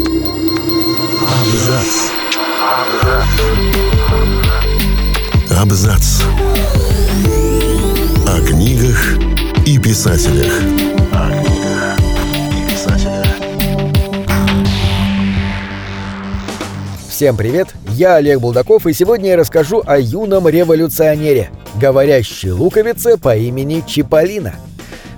Абзац. Абзац. О книгах и писателях. О книгах и писателях. Всем привет, я Олег Булдаков, и сегодня я расскажу о юном революционере, говорящей луковице по имени Чиполлино.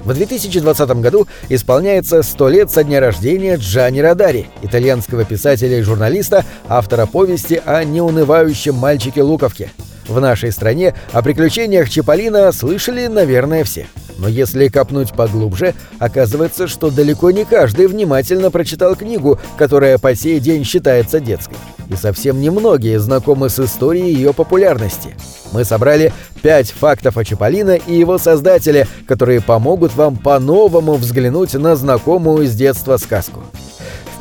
В 2020 году исполняется 100 лет со дня рождения Джани Радари, итальянского писателя и журналиста, автора повести о неунывающем мальчике Луковке. В нашей стране о приключениях Чиполлино слышали, наверное, все. Но если копнуть поглубже, оказывается, что далеко не каждый внимательно прочитал книгу, которая по сей день считается детской. И совсем немногие знакомы с историей ее популярности. Мы собрали пять фактов о Чиполлино и его создателе, которые помогут вам по-новому взглянуть на знакомую с детства сказку.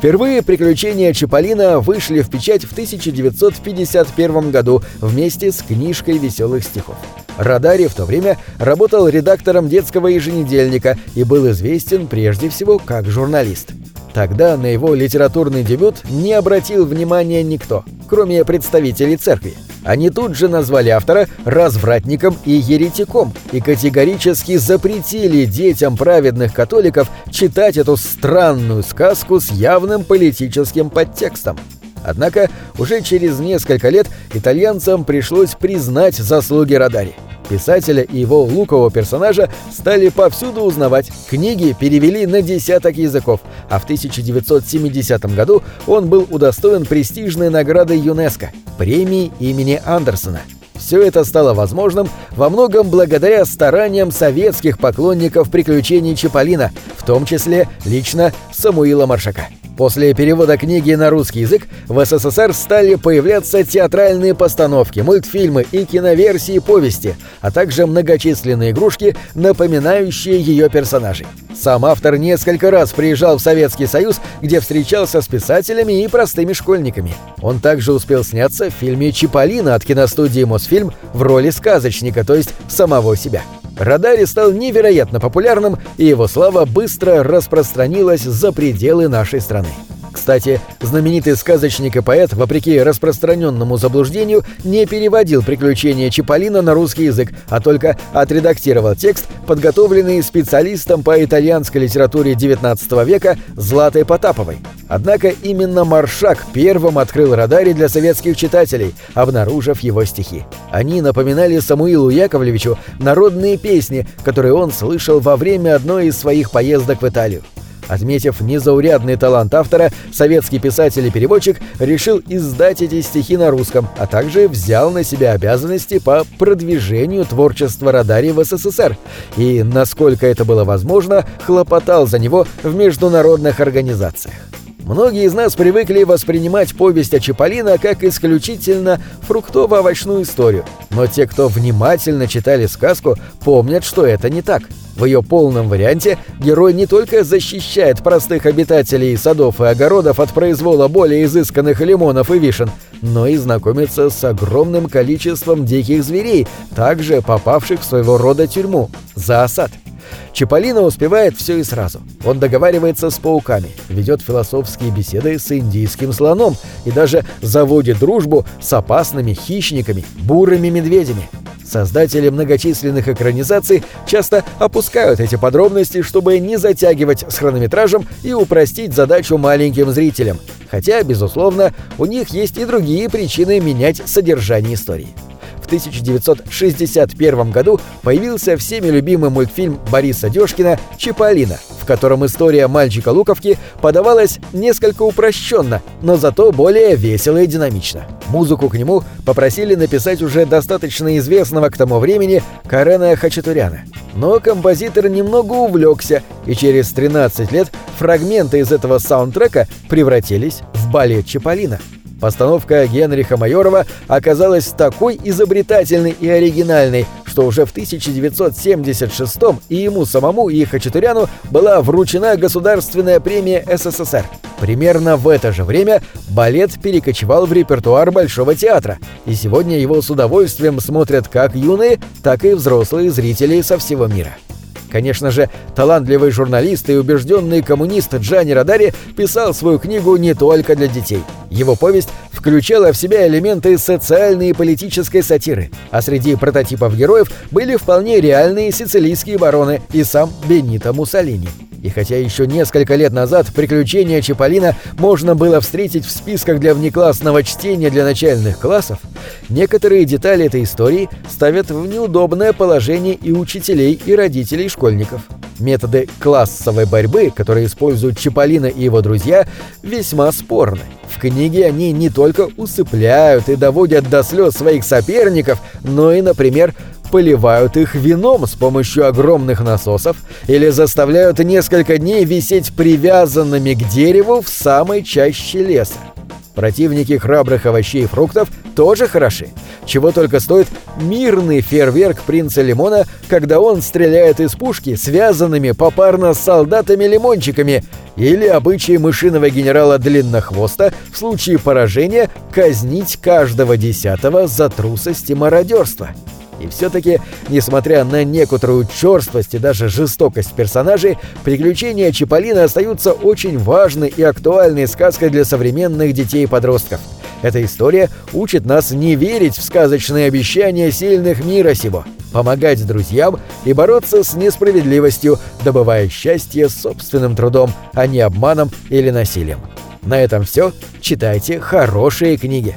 Впервые «Приключения Чиполлино» вышли в печать в 1951 году вместе с книжкой веселых стихов. Радари в то время работал редактором детского еженедельника и был известен прежде всего как журналист. Тогда на его литературный дебют не обратил внимания никто, кроме представителей церкви. Они тут же назвали автора развратником и еретиком и категорически запретили детям праведных католиков читать эту странную сказку с явным политическим подтекстом. Однако уже через несколько лет итальянцам пришлось признать заслуги Радари. Писателя и его лукового персонажа стали повсюду узнавать, книги перевели на десяток языков, а в 1970 году он был удостоен престижной награды ЮНЕСКО – премии имени Андерсона. Все это стало возможным во многом благодаря стараниям советских поклонников приключений Чиполлино, в том числе лично Самуила Маршака. После перевода книги на русский язык в СССР стали появляться театральные постановки, мультфильмы и киноверсии повести, а также многочисленные игрушки, напоминающие ее персонажей. Сам автор несколько раз приезжал в Советский Союз, где встречался с писателями и простыми школьниками. Он также успел сняться в фильме «Чиполлино» от киностудии «Мосфильм» в роли сказочника, то есть самого себя. Радари стал невероятно популярным, и его слава быстро распространилась за пределы нашей страны. Кстати, знаменитый сказочник и поэт, вопреки распространенному заблуждению, не переводил приключения Чиполлино на русский язык, а только отредактировал текст, подготовленный специалистом по итальянской литературе XIX века Златой Потаповой. Однако именно Маршак первым открыл радари для советских читателей, обнаружив его стихи. Они напоминали Самуилу Яковлевичу народные песни, которые он слышал во время одной из своих поездок в Италию. Отметив незаурядный талант автора, советский писатель и переводчик решил издать эти стихи на русском, а также взял на себя обязанности по продвижению творчества Радари в СССР и, насколько это было возможно, хлопотал за него в международных организациях. Многие из нас привыкли воспринимать повесть о Чиполлино как исключительно фруктово-овощную историю, но те, кто внимательно читали сказку, помнят, что это не так. В ее полном варианте герой не только защищает простых обитателей садов и огородов от произвола более изысканных лимонов и вишен, но и знакомится с огромным количеством диких зверей, также попавших в своего рода тюрьму – за осад. Чиполлино успевает все и сразу. Он договаривается с пауками, ведет философские беседы с индийским слоном и даже заводит дружбу с опасными хищниками, бурыми медведями. Создатели многочисленных экранизаций часто опускают эти подробности, чтобы не затягивать с хронометражем и упростить задачу маленьким зрителям. Хотя, безусловно, у них есть и другие причины менять содержание истории. В 1961 году появился всеми любимый мультфильм Бориса Дёшкина «Чиполлино», в котором история мальчика Луковки подавалась несколько упрощенно, но зато более весело и динамично. Музыку к нему попросили написать уже достаточно известного к тому времени Карена Хачатуряна. Но композитор немного увлекся, и через 13 лет фрагменты из этого саундтрека превратились в балет Чиполлино. Постановка Генриха Майорова оказалась такой изобретательной и оригинальной, что уже в 1976 и ему самому, и Хачатуряну была вручена Государственная премия СССР. Примерно в это же время балет перекочевал в репертуар Большого театра, и сегодня его с удовольствием смотрят как юные, так и взрослые зрители со всего мира. Конечно же, талантливый журналист и убежденный коммунист Джани Радари писал свою книгу не только для детей. Его повесть включала в себя элементы социальной и политической сатиры, а среди прототипов героев были вполне реальные сицилийские бароны и сам Бенито Муссолини. И хотя еще несколько лет назад приключения Чаполина можно было встретить в списках для внеклассного чтения для начальных классов, некоторые детали этой истории ставят в неудобное положение и учителей, и родителей школьников. Методы классовой борьбы, которые используют Чаполина и его друзья, весьма спорны. В книге они не только усыпляют и доводят до слез своих соперников, но и, например, поливают их вином с помощью огромных насосов или заставляют несколько дней висеть привязанными к дереву в самой чаще леса. Противники храбрых овощей и фруктов тоже хороши. Чего только стоит мирный фейерверк принца Лимона, когда он стреляет из пушки связанными попарно с солдатами-лимончиками, или обычай мышиного генерала Длиннохвоста в случае поражения казнить каждого десятого за трусость и мародерство. И все-таки, несмотря на некоторую черствость и даже жестокость персонажей, приключения Чиполлино остаются очень важной и актуальной сказкой для современных детей и подростков. Эта история учит нас не верить в сказочные обещания сильных мира сего, помогать друзьям и бороться с несправедливостью, добывая счастье собственным трудом, а не обманом или насилием. На этом все. Читайте хорошие книги.